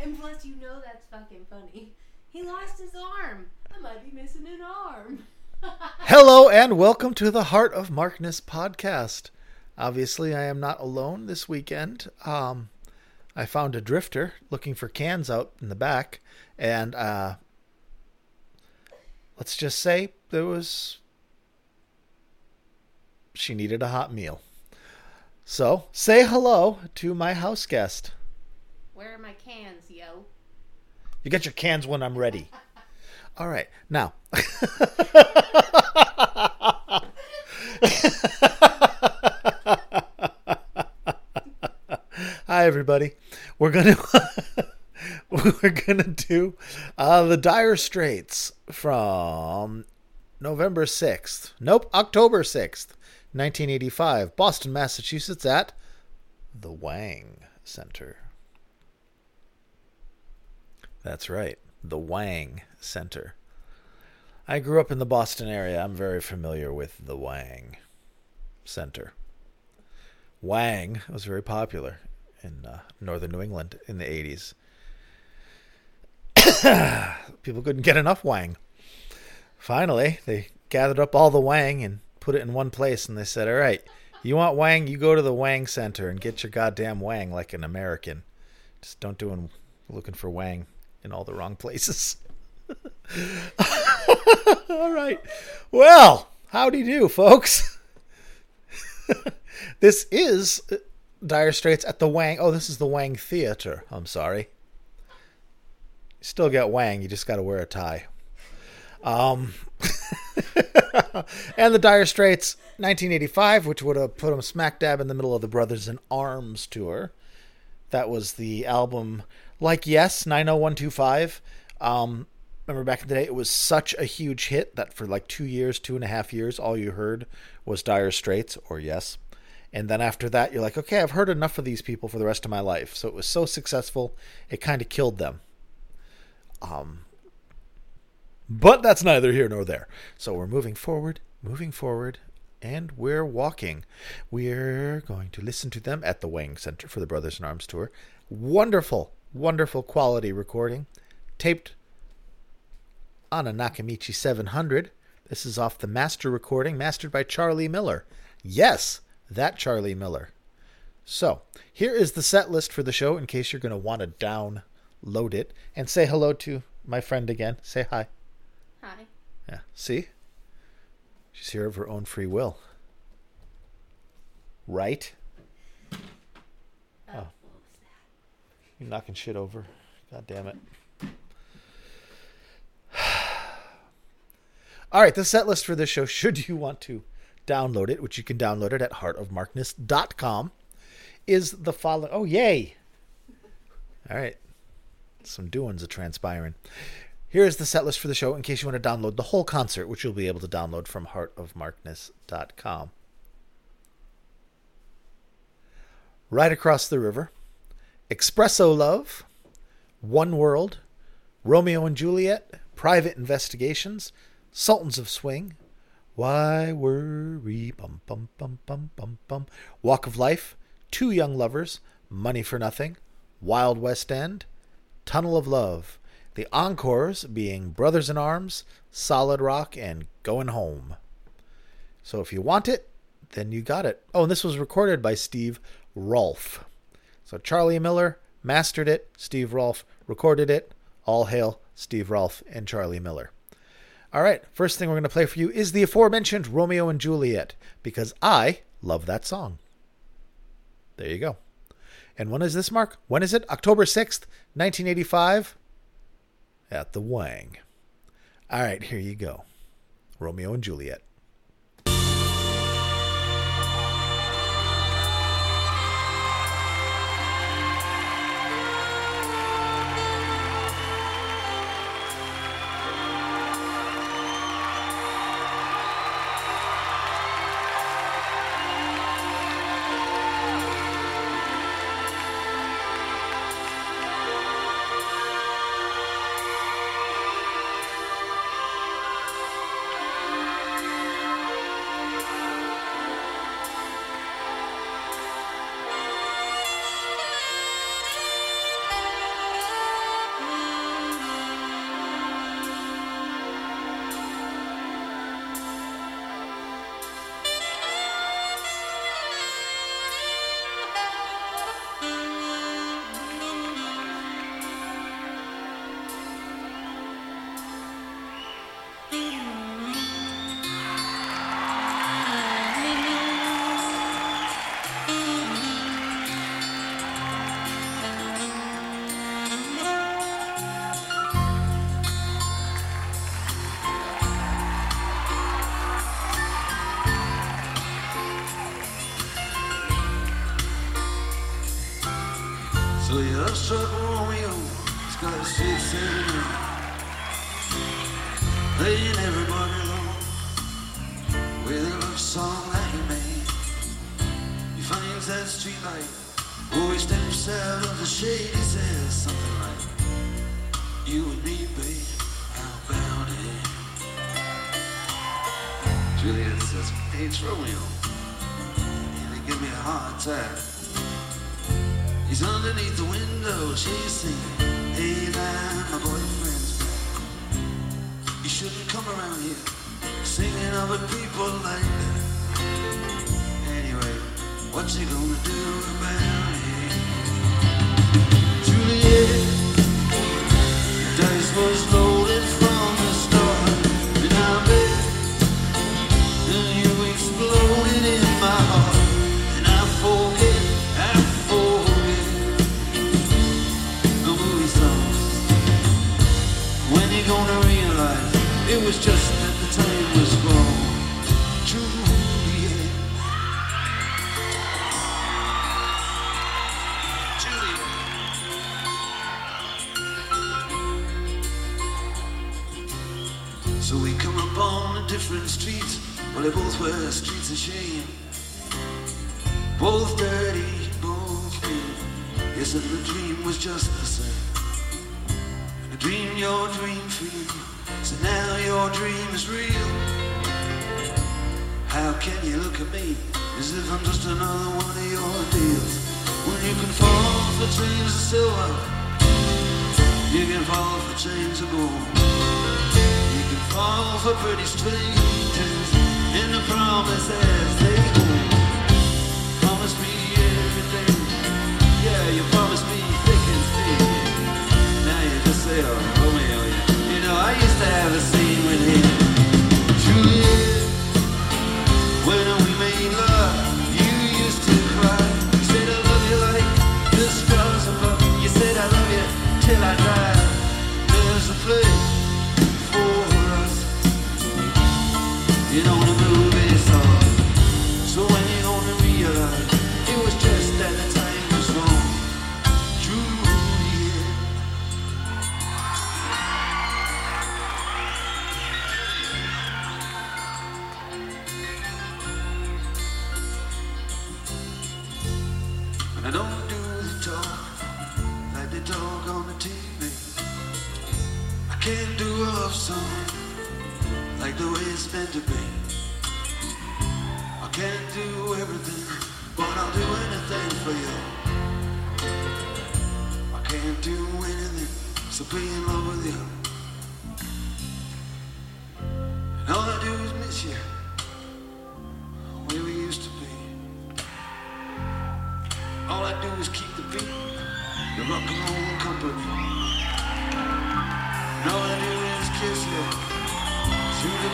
and plus, you know that's fucking funny. He lost his arm. I might be missing an arm. Hello and welcome to the Heart of Markness podcast. Obviously, I am not alone this weekend. Um, I found a drifter looking for cans out in the back, and uh, let's just say there was. She needed a hot meal. So, say hello to my house guest. Where are my cans, yo? You get your cans when I'm ready. All right. Now. Hi everybody. We're going to we're to do uh, the Dire Straits from November 6th. Nope, October 6th, 1985, Boston, Massachusetts at the Wang Center. That's right, the Wang Center. I grew up in the Boston area. I'm very familiar with the Wang Center. Wang was very popular in uh, northern New England in the 80s. People couldn't get enough Wang. Finally, they gathered up all the Wang and put it in one place, and they said, All right, you want Wang? You go to the Wang Center and get your goddamn Wang like an American. Just don't do looking for Wang in all the wrong places. all right. Well, howdy do, folks. this is Dire Straits at the Wang. Oh, this is the Wang Theater. I'm sorry. Still got Wang, you just got to wear a tie. Um, and the Dire Straits, 1985, which would have put them smack dab in the middle of the Brothers in Arms tour. That was the album, like Yes, 90125. Um, remember back in the day, it was such a huge hit that for like two years, two and a half years, all you heard was Dire Straits or Yes. And then after that, you're like, okay, I've heard enough of these people for the rest of my life. So it was so successful, it kind of killed them. Um, but that's neither here nor there. So we're moving forward, moving forward, and we're walking. We're going to listen to them at the Wang Center for the Brothers in Arms tour. Wonderful, wonderful quality recording, taped on a Nakamichi 700. This is off the master recording, mastered by Charlie Miller. Yes, that Charlie Miller. So, here is the set list for the show in case you're going to want to download it. And say hello to my friend again. Say hi. Hi. Yeah, see? She's here of her own free will. Right? Oh, Oh. what was that? You're knocking shit over. God damn it. All right, the set list for this show, should you want to download it, which you can download it at heartofmarkness.com, is the following. Oh, yay! All right. Some doings are transpiring. Here is the set list for the show in case you want to download the whole concert, which you'll be able to download from heartofmarkness.com. Ride Across the River, Espresso Love, One World, Romeo and Juliet, Private Investigations, Sultans of Swing, Why Worry, Bum Bum Bum Bum Bum Bum, Walk of Life, Two Young Lovers, Money for Nothing, Wild West End, Tunnel of Love. The encores being Brothers in Arms, Solid Rock, and Going Home. So if you want it, then you got it. Oh, and this was recorded by Steve Rolfe. So Charlie Miller mastered it, Steve Rolfe recorded it. All hail Steve Rolfe and Charlie Miller. All right, first thing we're going to play for you is the aforementioned Romeo and Juliet because I love that song. There you go. And when is this, Mark? When is it? October 6th, 1985? At the Wang. All right, here you go. Romeo and Juliet.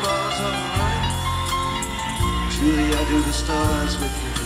bars I do the stars with you.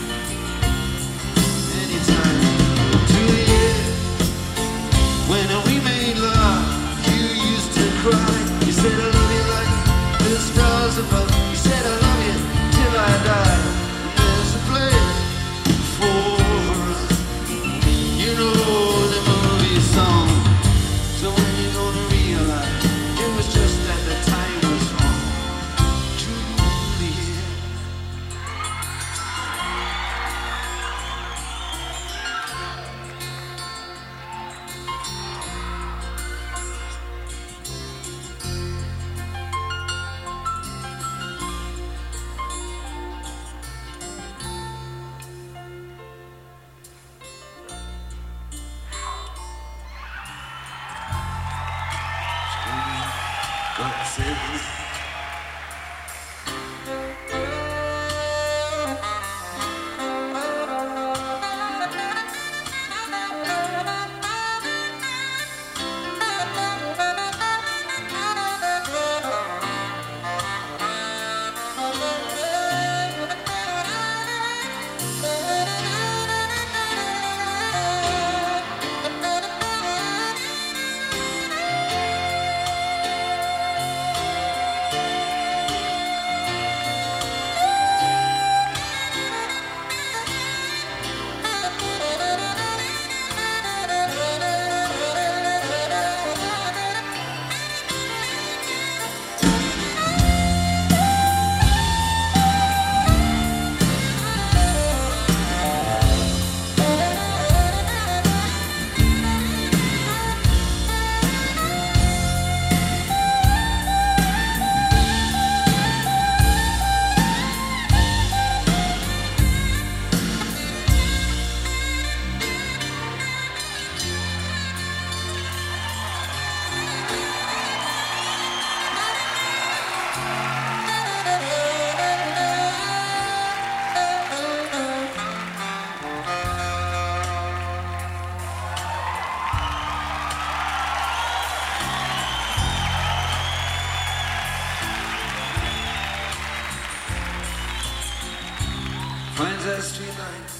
Last street light.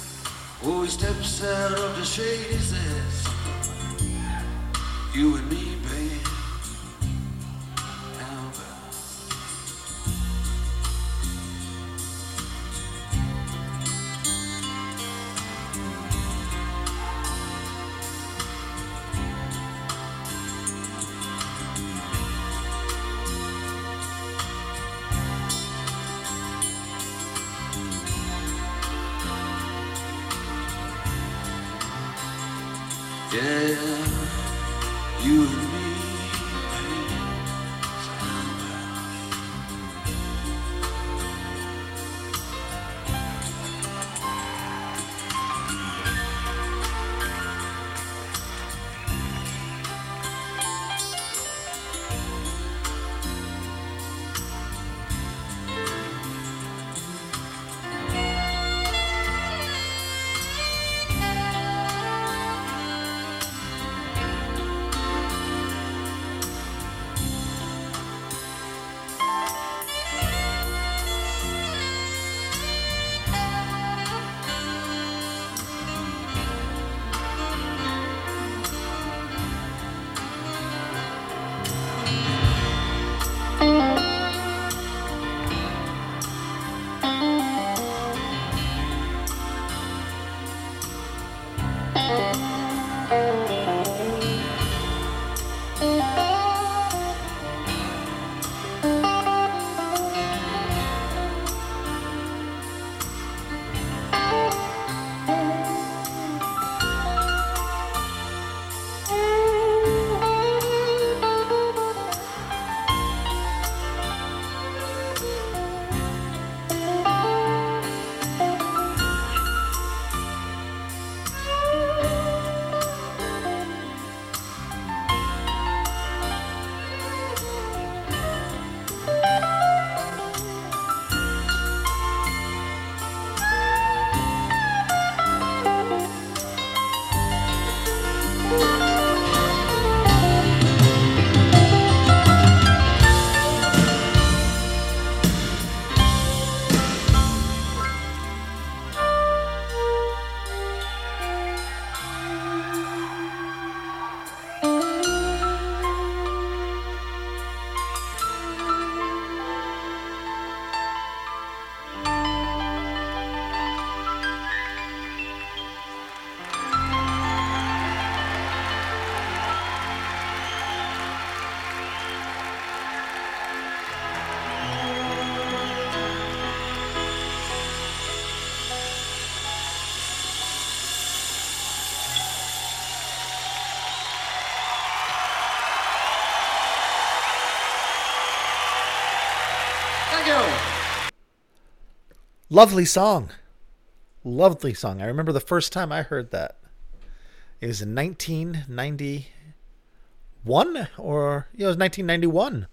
Oh, he steps out of the shade, he says, You and me, Lovely song. Lovely song. I remember the first time I heard that. It was in 1991 or yeah, it was 1991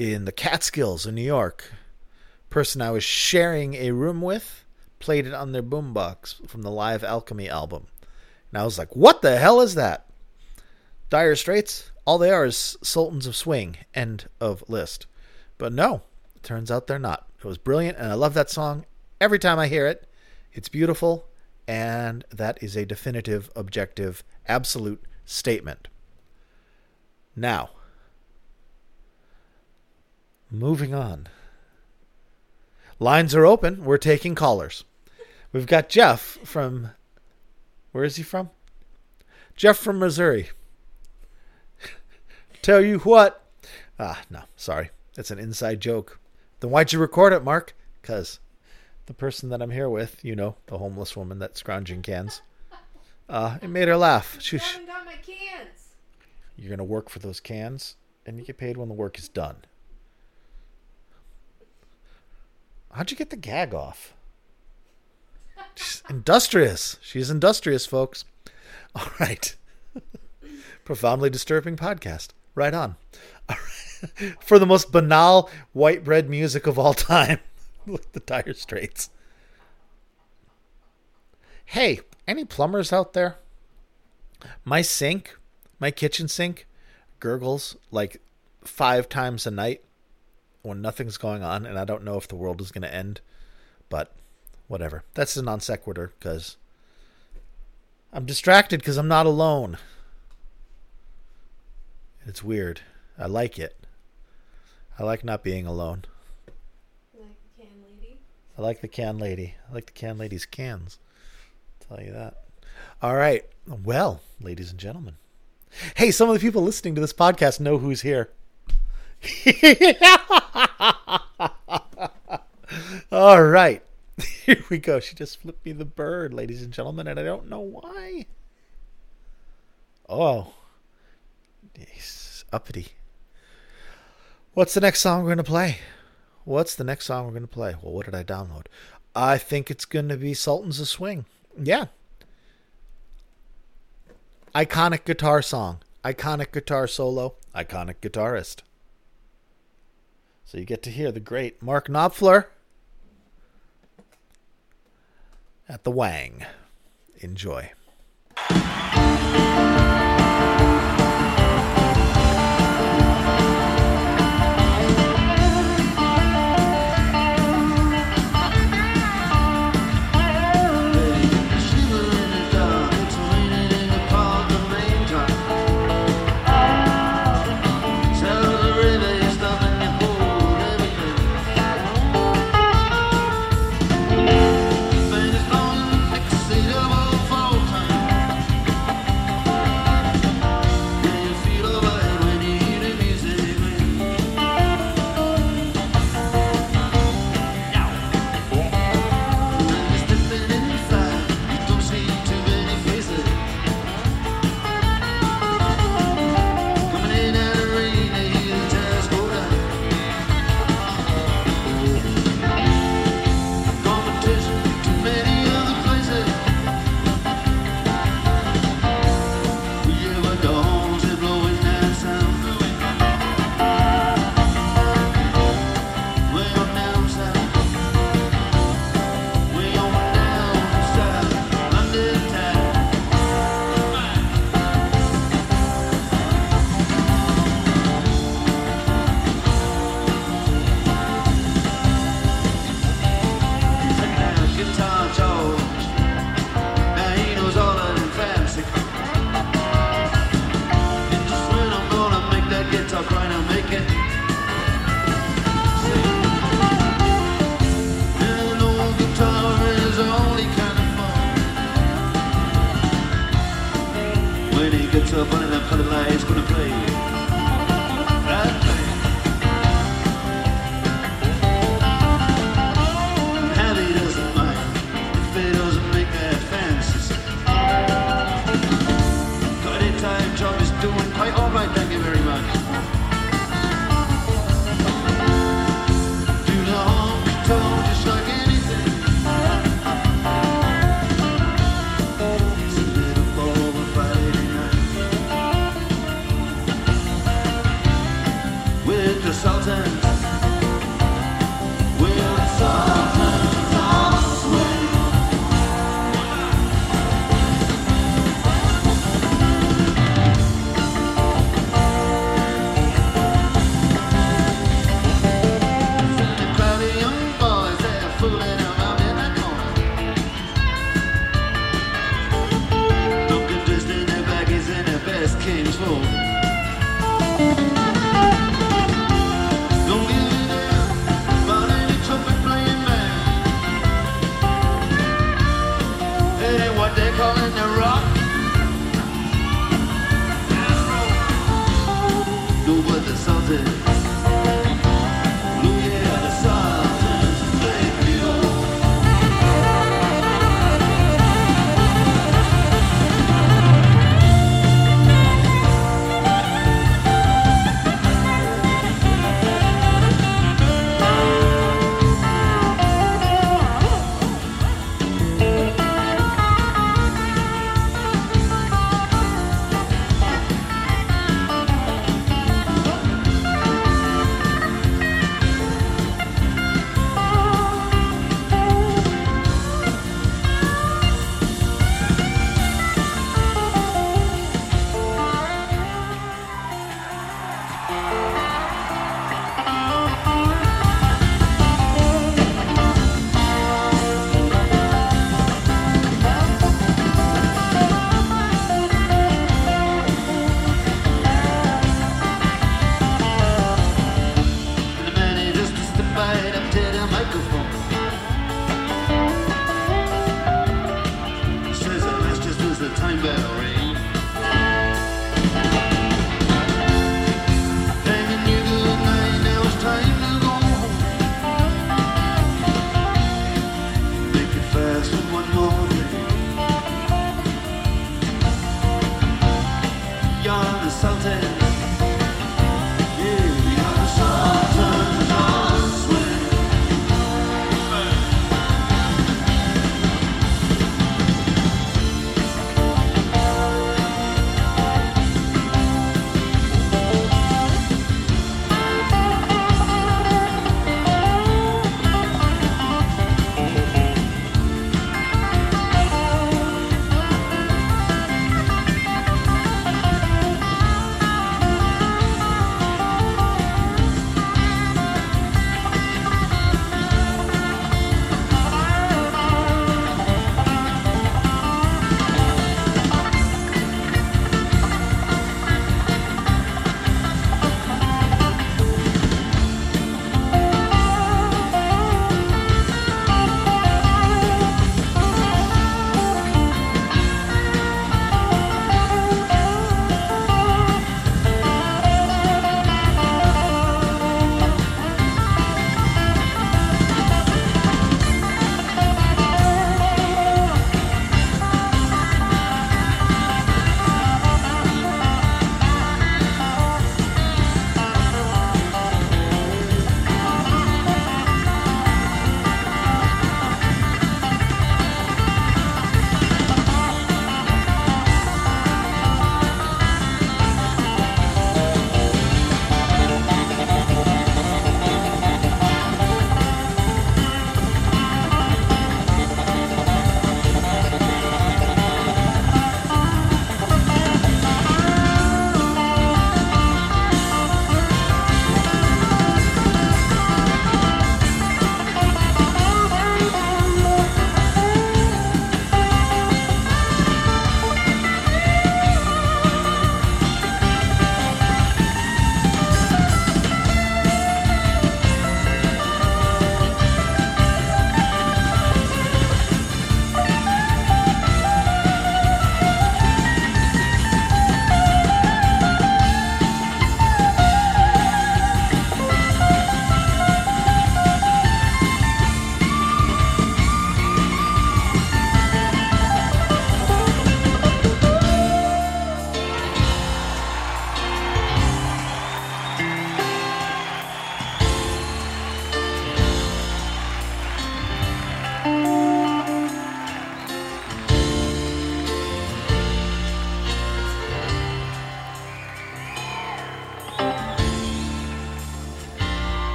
in the Catskills in New York. Person I was sharing a room with played it on their boombox from the Live Alchemy album. And I was like, "What the hell is that?" Dire Straits, all they are is Sultans of Swing, end of list. But no, turns out they're not. It was brilliant, and I love that song every time I hear it. It's beautiful, and that is a definitive, objective, absolute statement. Now, moving on. Lines are open. We're taking callers. We've got Jeff from. Where is he from? Jeff from Missouri. Tell you what. Ah, no, sorry. That's an inside joke. Then why'd you record it, Mark? Because the person that I'm here with, you know, the homeless woman that's scrounging cans, uh, it made her laugh. She, haven't got my cans. you're going to work for those cans, and you get paid when the work is done. How'd you get the gag off? She's industrious. She's industrious, folks. All right. Profoundly disturbing podcast. Right on. All right. For the most banal white bread music of all time. Look the Dire Straits. Hey, any plumbers out there? My sink, my kitchen sink, gurgles like five times a night when nothing's going on and I don't know if the world is going to end. But whatever. That's a non sequitur because I'm distracted because I'm not alone. It's weird. I like it. I like not being alone. Like the can lady. I like the can lady. I like the can lady's cans. I'll tell you that. All right. Well, ladies and gentlemen. Hey, some of the people listening to this podcast know who's here. All right. Here we go. She just flipped me the bird, ladies and gentlemen, and I don't know why. Oh. He's uppity. What's the next song we're going to play? What's the next song we're going to play? Well, what did I download? I think it's going to be Sultans of Swing. Yeah. Iconic guitar song. Iconic guitar solo. Iconic guitarist. So you get to hear the great Mark Knopfler at the Wang. Enjoy.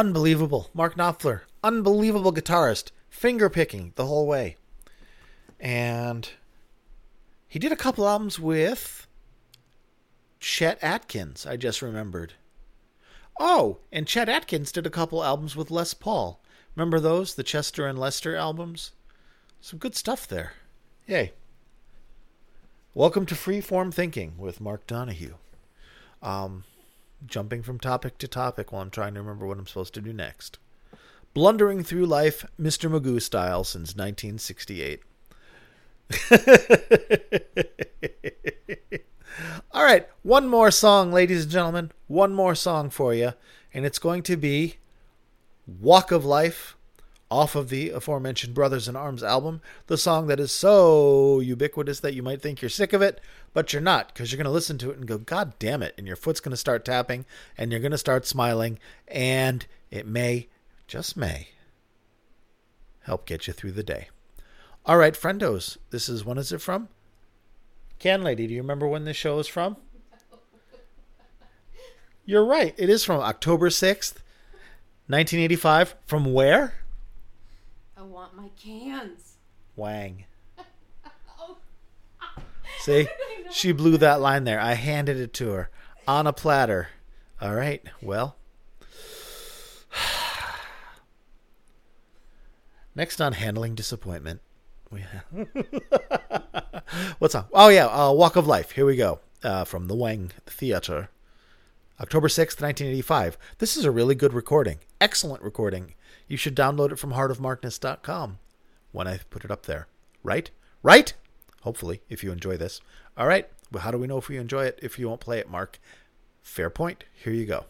Unbelievable. Mark Knopfler, unbelievable guitarist, finger picking the whole way. And he did a couple albums with Chet Atkins, I just remembered. Oh, and Chet Atkins did a couple albums with Les Paul. Remember those? The Chester and Lester albums? Some good stuff there. Yay. Welcome to Freeform Thinking with Mark Donahue. Um, jumping from topic to topic while I'm trying to remember what I'm supposed to do next. Blundering through life, Mr. Magoo style since 1968. All right, one more song, ladies and gentlemen. One more song for you, and it's going to be Walk of Life off of the aforementioned Brothers in Arms album. The song that is so ubiquitous that you might think you're sick of it, but you're not because you're going to listen to it and go, God damn it. And your foot's going to start tapping and you're going to start smiling, and it may, just may, help get you through the day. All right, friendos, this is when is it from? Can Lady, do you remember when this show is from? You're right. It is from October 6th, 1985. From where? I want my cans. Wang. Oh. See? She blew that line there. I handed it to her on a platter. All right. Well. Next on handling disappointment. We have What's on? Oh yeah, uh, Walk of Life. Here we go. Uh, from the Wang Theater. October 6th, 1985. This is a really good recording. Excellent recording. You should download it from heartofmarkness.com when I put it up there. Right? Right? Hopefully, if you enjoy this. All right. Well, how do we know if we enjoy it if you won't play it, Mark? Fair point. Here you go.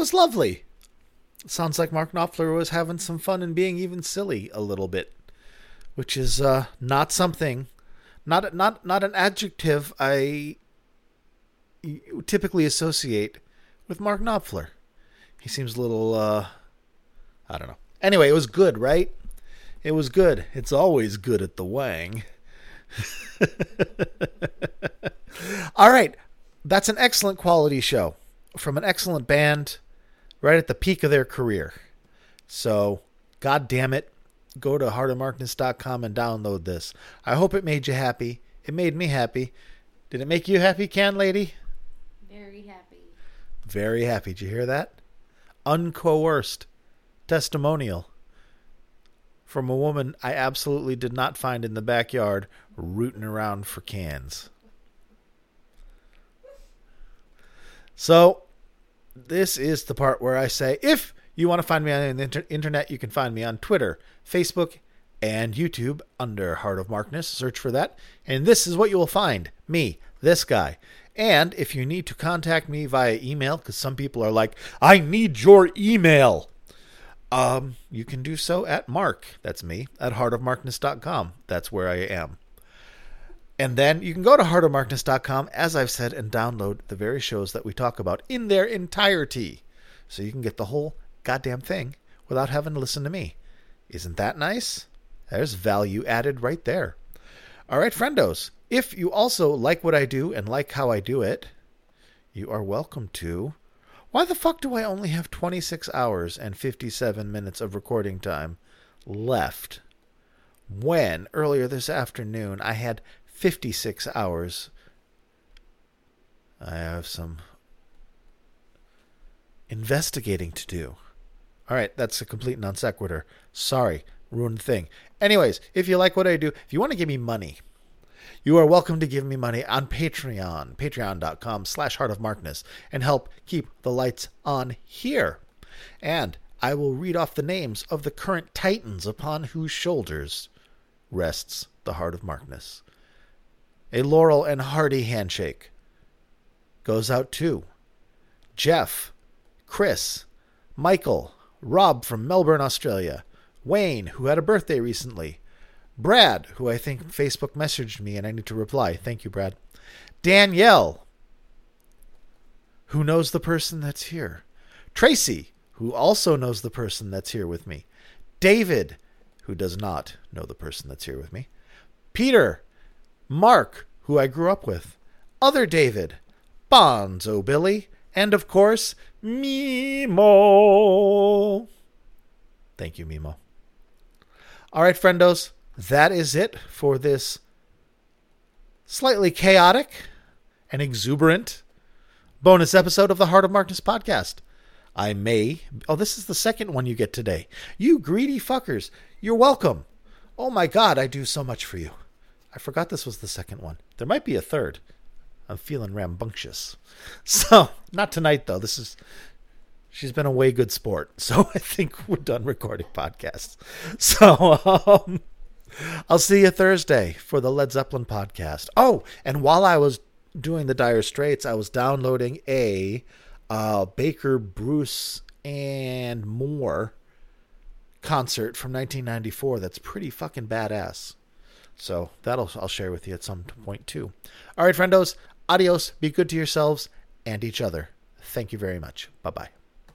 Was lovely. Sounds like Mark Knopfler was having some fun and being even silly a little bit, which is uh, not something, not not not an adjective I typically associate with Mark Knopfler. He seems a little, uh, I don't know. Anyway, it was good, right? It was good. It's always good at the Wang. All right. That's an excellent quality show from an excellent band right at the peak of their career. So, god damn it, go to heartofmarkness.com and download this. I hope it made you happy. It made me happy. Did it make you happy, Can Lady? Very happy. Very happy. Did you hear that? Uncoerced testimonial from a woman I absolutely did not find in the backyard rooting around for cans. So, this is the part where I say if you want to find me on the inter- internet, you can find me on Twitter, Facebook, and YouTube under Heart of Markness. Search for that. And this is what you will find me, this guy. And if you need to contact me via email, because some people are like, I need your email, um, you can do so at Mark, that's me, at heartofmarkness.com. That's where I am. And then you can go to heartofmarkness.com, as I've said, and download the very shows that we talk about in their entirety. So you can get the whole goddamn thing without having to listen to me. Isn't that nice? There's value added right there. All right, friendos. If you also like what I do and like how I do it, you are welcome to. Why the fuck do I only have 26 hours and 57 minutes of recording time left? When earlier this afternoon I had 56 hours. I have some investigating to do. All right, that's a complete non sequitur. Sorry, ruined thing. Anyways, if you like what I do, if you want to give me money, you are welcome to give me money on Patreon, patreon.com slash heart of Markness, and help keep the lights on here. And I will read off the names of the current titans upon whose shoulders rests the heart of Markness. A Laurel and hearty handshake goes out to Jeff, Chris, Michael, Rob from Melbourne, Australia, Wayne, who had a birthday recently, Brad, who I think Facebook messaged me and I need to reply. Thank you, Brad. Danielle, who knows the person that's here. Tracy, who also knows the person that's here with me. David, who does not know the person that's here with me. Peter, Mark, who I grew up with. Other David, Bonzo Billy, and of course, Mimo. Thank you, Mimo. All right, friendos, that is it for this slightly chaotic and exuberant bonus episode of the Heart of Markness podcast. I may. Oh, this is the second one you get today. You greedy fuckers. You're welcome. Oh my god, I do so much for you. I forgot this was the second one. There might be a third. I'm feeling rambunctious. So, not tonight though. This is she's been a way good sport. So, I think we're done recording podcasts. So, um I'll see you Thursday for the Led Zeppelin podcast. Oh, and while I was doing the Dire Straits, I was downloading a uh, Baker, Bruce, and Moore concert from 1994 that's pretty fucking badass. So that'll I'll share with you at some point too. All right, friendos, adios. Be good to yourselves and each other. Thank you very much. Bye bye.